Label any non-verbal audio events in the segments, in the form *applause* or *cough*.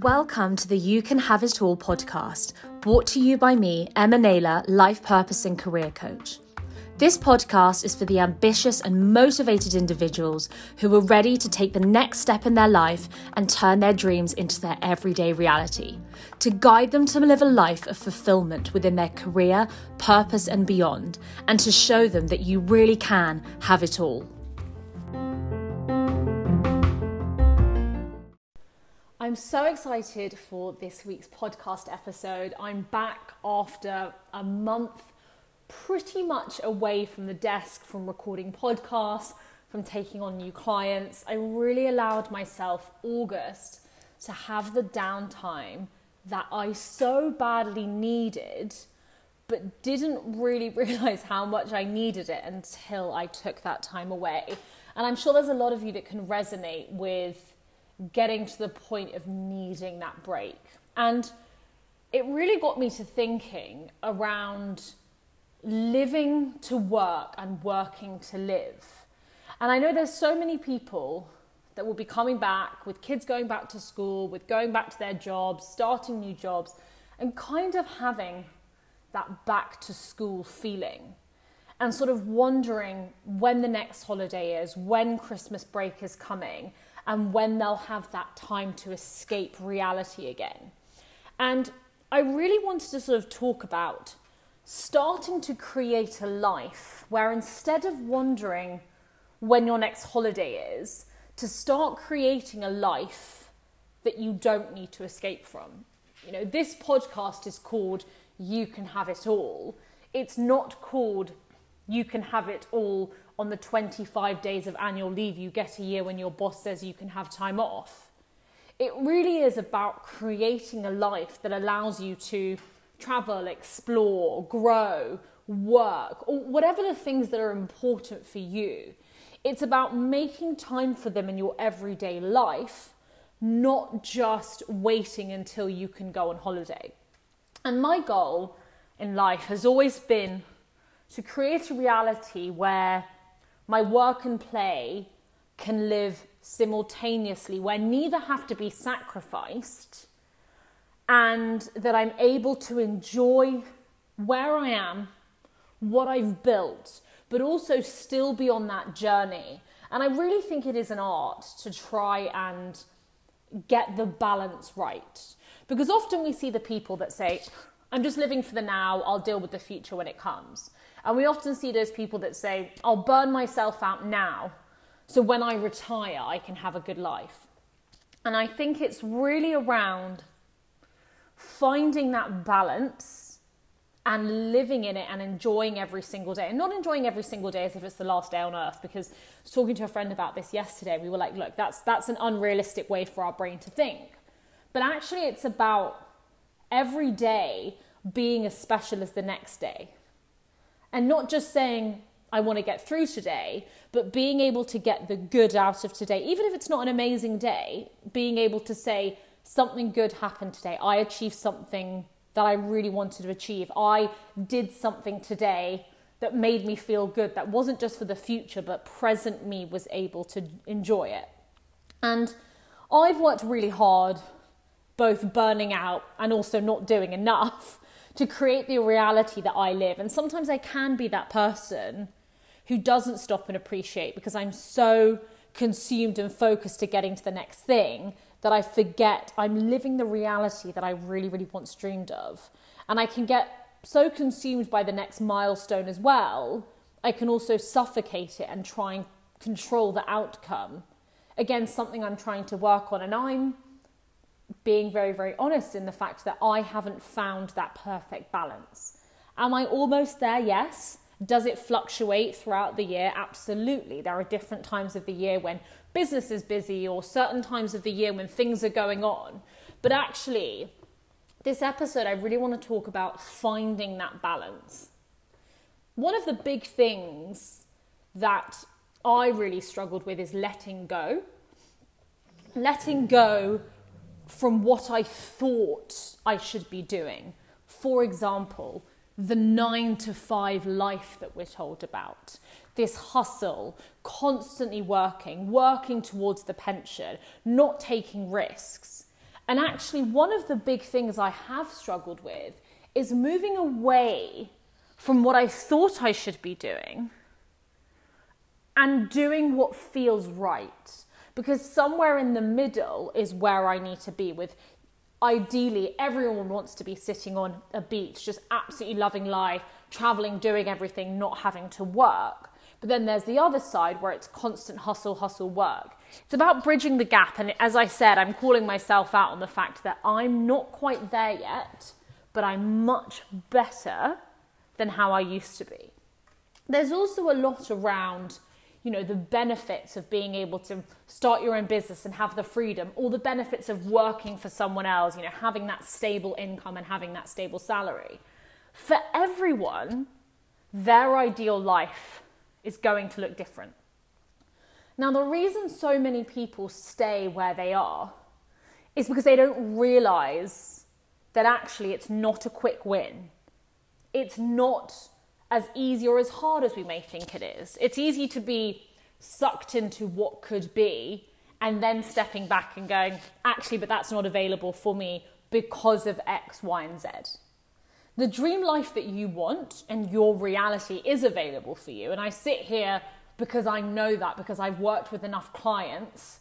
Welcome to the You Can Have It All podcast, brought to you by me, Emma Naylor, life purpose and career coach. This podcast is for the ambitious and motivated individuals who are ready to take the next step in their life and turn their dreams into their everyday reality, to guide them to live a life of fulfillment within their career, purpose, and beyond, and to show them that you really can have it all. I'm so excited for this week's podcast episode. I'm back after a month pretty much away from the desk, from recording podcasts, from taking on new clients. I really allowed myself August to have the downtime that I so badly needed, but didn't really *laughs* realize how much I needed it until I took that time away. And I'm sure there's a lot of you that can resonate with getting to the point of needing that break. And it really got me to thinking around living to work and working to live. And I know there's so many people that will be coming back with kids going back to school, with going back to their jobs, starting new jobs, and kind of having that back to school feeling. And sort of wondering when the next holiday is, when Christmas break is coming, and when they'll have that time to escape reality again. And I really wanted to sort of talk about starting to create a life where instead of wondering when your next holiday is, to start creating a life that you don't need to escape from. You know, this podcast is called You Can Have It All. It's not called You Can Have It All on the 25 days of annual leave you get a year when your boss says you can have time off. It really is about creating a life that allows you to travel, explore, grow, work, or whatever the things that are important for you. It's about making time for them in your everyday life, not just waiting until you can go on holiday. And my goal in life has always been to create a reality where my work and play can live simultaneously, where neither have to be sacrificed, and that I'm able to enjoy where I am, what I've built, but also still be on that journey. And I really think it is an art to try and get the balance right. Because often we see the people that say, I'm just living for the now, I'll deal with the future when it comes. And we often see those people that say, I'll burn myself out now so when I retire, I can have a good life. And I think it's really around finding that balance and living in it and enjoying every single day. And not enjoying every single day as if it's the last day on earth, because talking to a friend about this yesterday. We were like, look, that's, that's an unrealistic way for our brain to think. But actually, it's about every day being as special as the next day and not just saying, I want to get through today, but being able to get the good out of today, even if it's not an amazing day, being able to say, something good happened today. I achieved something that I really wanted to achieve. I did something today that made me feel good, that wasn't just for the future, but present me was able to enjoy it. And I've worked really hard, both burning out and also not doing enough to create the reality that I live. And sometimes I can be that person who doesn't stop and appreciate because I'm so consumed and focused to getting to the next thing that I forget I'm living the reality that I really, really once dreamed of. And I can get so consumed by the next milestone as well, I can also suffocate it and try and control the outcome. Again, something I'm trying to work on. And I'm being very, very honest in the fact that I haven't found that perfect balance. Am I almost there? Yes. Does it fluctuate throughout the year? Absolutely. There are different times of the year when business is busy or certain times of the year when things are going on. But actually, this episode, I really want to talk about finding that balance. One of the big things that I really struggled with is letting go. Letting go from what I thought I should be doing. For example, the nine to five life that we're told about, this hustle, constantly working, working towards the pension, not taking risks. And actually, one of the big things I have struggled with is moving away from what I thought I should be doing and doing what feels right. Because somewhere in the middle is where I need to be with ideally everyone wants to be sitting on a beach, just absolutely loving life, traveling, doing everything, not having to work. But then there's the other side where it's constant hustle, hustle, work. It's about bridging the gap. And as I said, I'm calling myself out on the fact that I'm not quite there yet, but I'm much better than how I used to be. There's also a lot around you know the benefits of being able to start your own business and have the freedom or the benefits of working for someone else you know having that stable income and having that stable salary. For everyone their ideal life is going to look different. Now the reason so many people stay where they are is because they don't realize that actually it's not a quick win. It's not as easy or as hard as we may think it is. It's easy to be sucked into what could be and then stepping back and going, actually, but that's not available for me because of X, Y, and Z. The dream life that you want and your reality is available for you. And I sit here because I know that, because I've worked with enough clients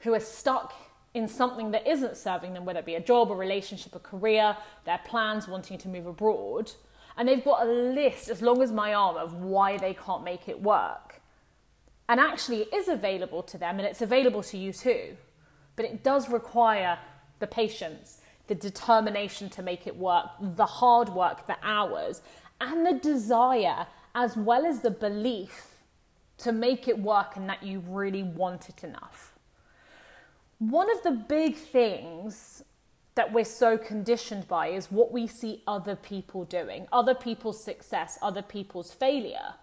who are stuck in something that isn't serving them, whether it be a job, a relationship, a career, their plans, wanting to move abroad and they've got a list as long as my arm of why they can't make it work. And actually, it is available to them and it's available to you too. But it does require the patience, the determination to make it work, the hard work, the hours, and the desire, as well as the belief to make it work and that you really want it enough. One of the big things that we're so conditioned by is what we see other people doing, other people's success, other people's failure.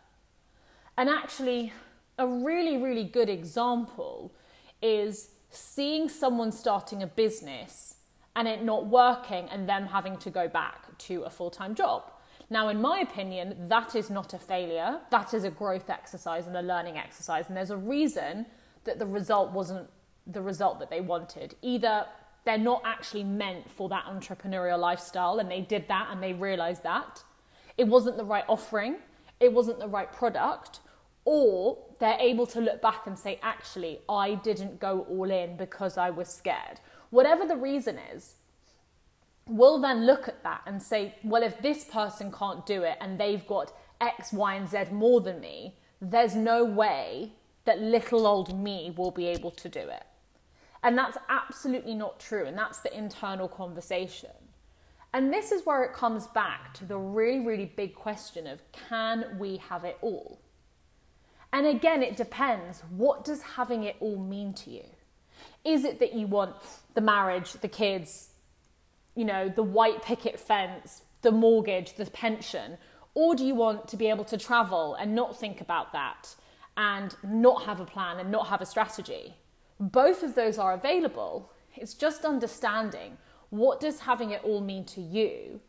And actually, a really, really good example is seeing someone starting a business and it not working and them having to go back to a full time job. Now, in my opinion, that is not a failure. That is a growth exercise and a learning exercise. And there's a reason that the result wasn't the result that they wanted. Either they're not actually meant for that entrepreneurial lifestyle and they did that and they realized that. It wasn't the right offering it wasn't the right product or they're able to look back and say actually i didn't go all in because i was scared. Whatever the reason is we'll then look at that and say well if this person can't do it and they've got x y and z more than me there's no way that little old me will be able to do it and that's absolutely not true. And that's the internal conversation. And this is where it comes back to the really, really big question of can we have it all? And again, it depends. What does having it all mean to you? Is it that you want the marriage, the kids, you know, the white picket fence, the mortgage, the pension? Or do you want to be able to travel and not think about that and not have a plan and not have a strategy? Both of those are available. It's just understanding what does having it all mean to you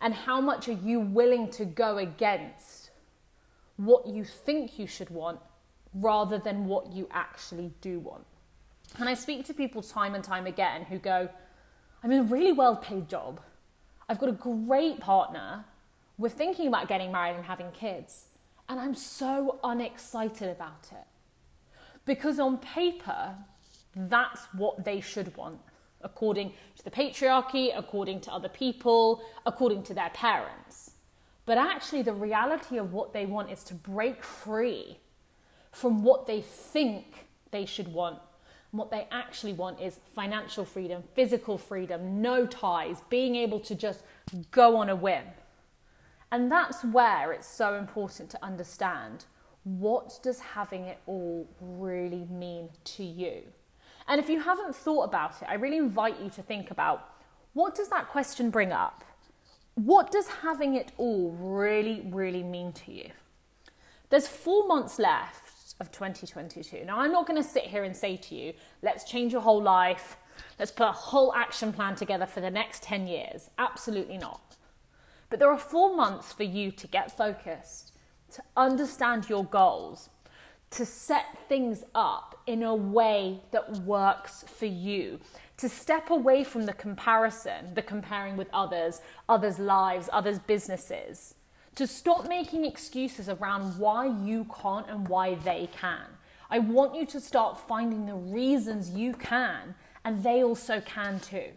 and how much are you willing to go against what you think you should want rather than what you actually do want. And I speak to people time and time again who go, I'm in a really well paid job. I've got a great partner. We're thinking about getting married and having kids. And I'm so unexcited about it. Because on paper, that's what they should want, according to the patriarchy, according to other people, according to their parents. But actually, the reality of what they want is to break free from what they think they should want. And what they actually want is financial freedom, physical freedom, no ties, being able to just go on a whim. And that's where it's so important to understand what does having it all really mean to you? And if you haven't thought about it, I really invite you to think about what does that question bring up? What does having it all really, really mean to you? There's four months left of 2022. Now, I'm not going to sit here and say to you, let's change your whole life, let's put a whole action plan together for the next 10 years. Absolutely not. But there are four months for you to get focused, to understand your goals, to set things up in a way that works for you, to step away from the comparison, the comparing with others, others' lives, others' businesses, to stop making excuses around why you can't and why they can. I want you to start finding the reasons you can and they also can too.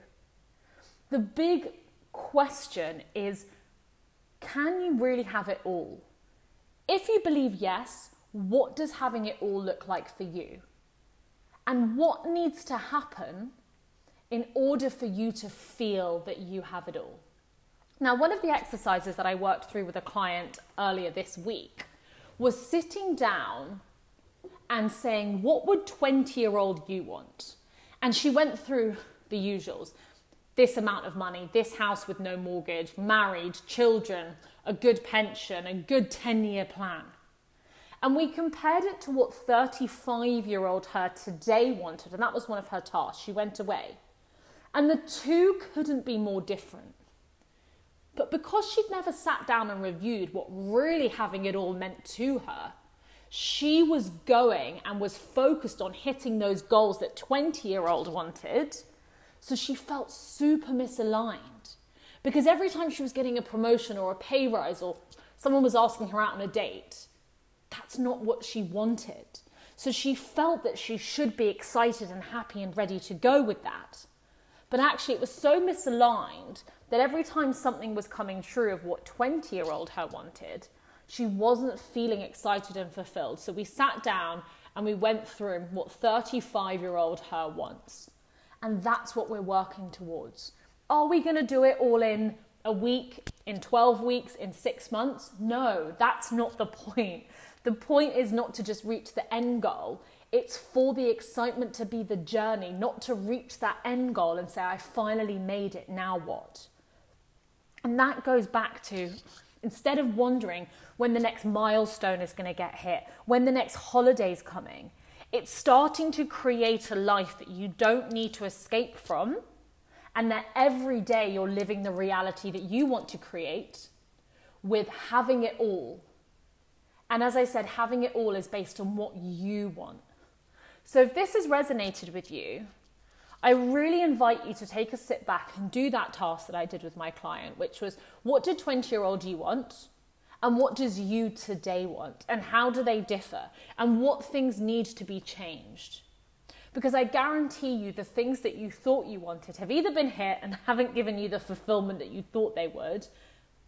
The big question is can you really have it all? If you believe yes, what does having it all look like for you? And what needs to happen in order for you to feel that you have it all? Now, one of the exercises that I worked through with a client earlier this week was sitting down and saying, What would 20 year old you want? And she went through the usuals this amount of money, this house with no mortgage, married, children, a good pension, a good 10 year plan. And we compared it to what 35 year old her today wanted, and that was one of her tasks. She went away. And the two couldn't be more different. But because she'd never sat down and reviewed what really having it all meant to her, she was going and was focused on hitting those goals that 20 year old wanted. So she felt super misaligned because every time she was getting a promotion or a pay rise or someone was asking her out on a date, that's not what she wanted. So she felt that she should be excited and happy and ready to go with that. But actually, it was so misaligned that every time something was coming true of what 20 year old her wanted, she wasn't feeling excited and fulfilled. So we sat down and we went through what 35 year old her wants. And that's what we're working towards. Are we going to do it all in a week, in 12 weeks, in six months? No, that's not the *laughs* point. The point is not to just reach the end goal. It's for the excitement to be the journey, not to reach that end goal and say, I finally made it, now what? And that goes back to instead of wondering when the next milestone is going to get hit, when the next holiday is coming. It's starting to create a life that you don't need to escape from, and that every day you're living the reality that you want to create with having it all. And as I said, having it all is based on what you want. So if this has resonated with you, I really invite you to take a sit back and do that task that I did with my client, which was what did 20 year old you want? And what does you today want? And how do they differ? And what things need to be changed? Because I guarantee you, the things that you thought you wanted have either been hit and haven't given you the fulfillment that you thought they would,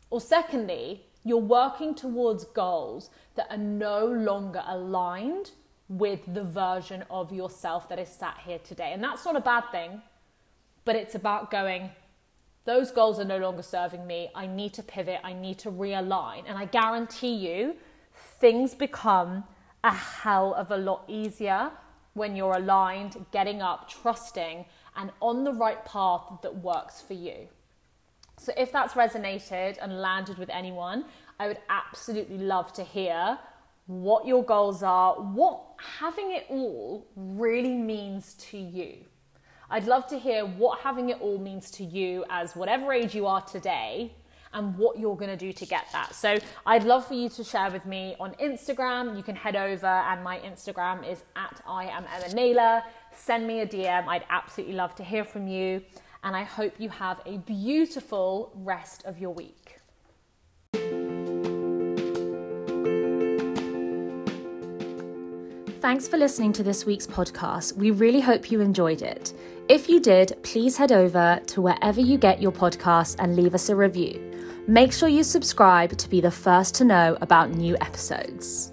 or secondly, you're working towards goals that are no longer aligned with the version of yourself that is sat here today. And that's not a bad thing, but it's about going, those goals are no longer serving me. I need to pivot. I need to realign. And I guarantee you, things become a hell of a lot easier when you're aligned, getting up, trusting, and on the right path that works for you. So, if that's resonated and landed with anyone, I would absolutely love to hear what your goals are, what having it all really means to you. I'd love to hear what having it all means to you as whatever age you are today and what you're going to do to get that. So I'd love for you to share with me on Instagram. You can head over and my Instagram is at I am Emma Naylor. Send me a DM. I'd absolutely love to hear from you. And I hope you have a beautiful rest of your week. Thanks for listening to this week's podcast. We really hope you enjoyed it. If you did, please head over to wherever you get your podcasts and leave us a review. Make sure you subscribe to be the first to know about new episodes.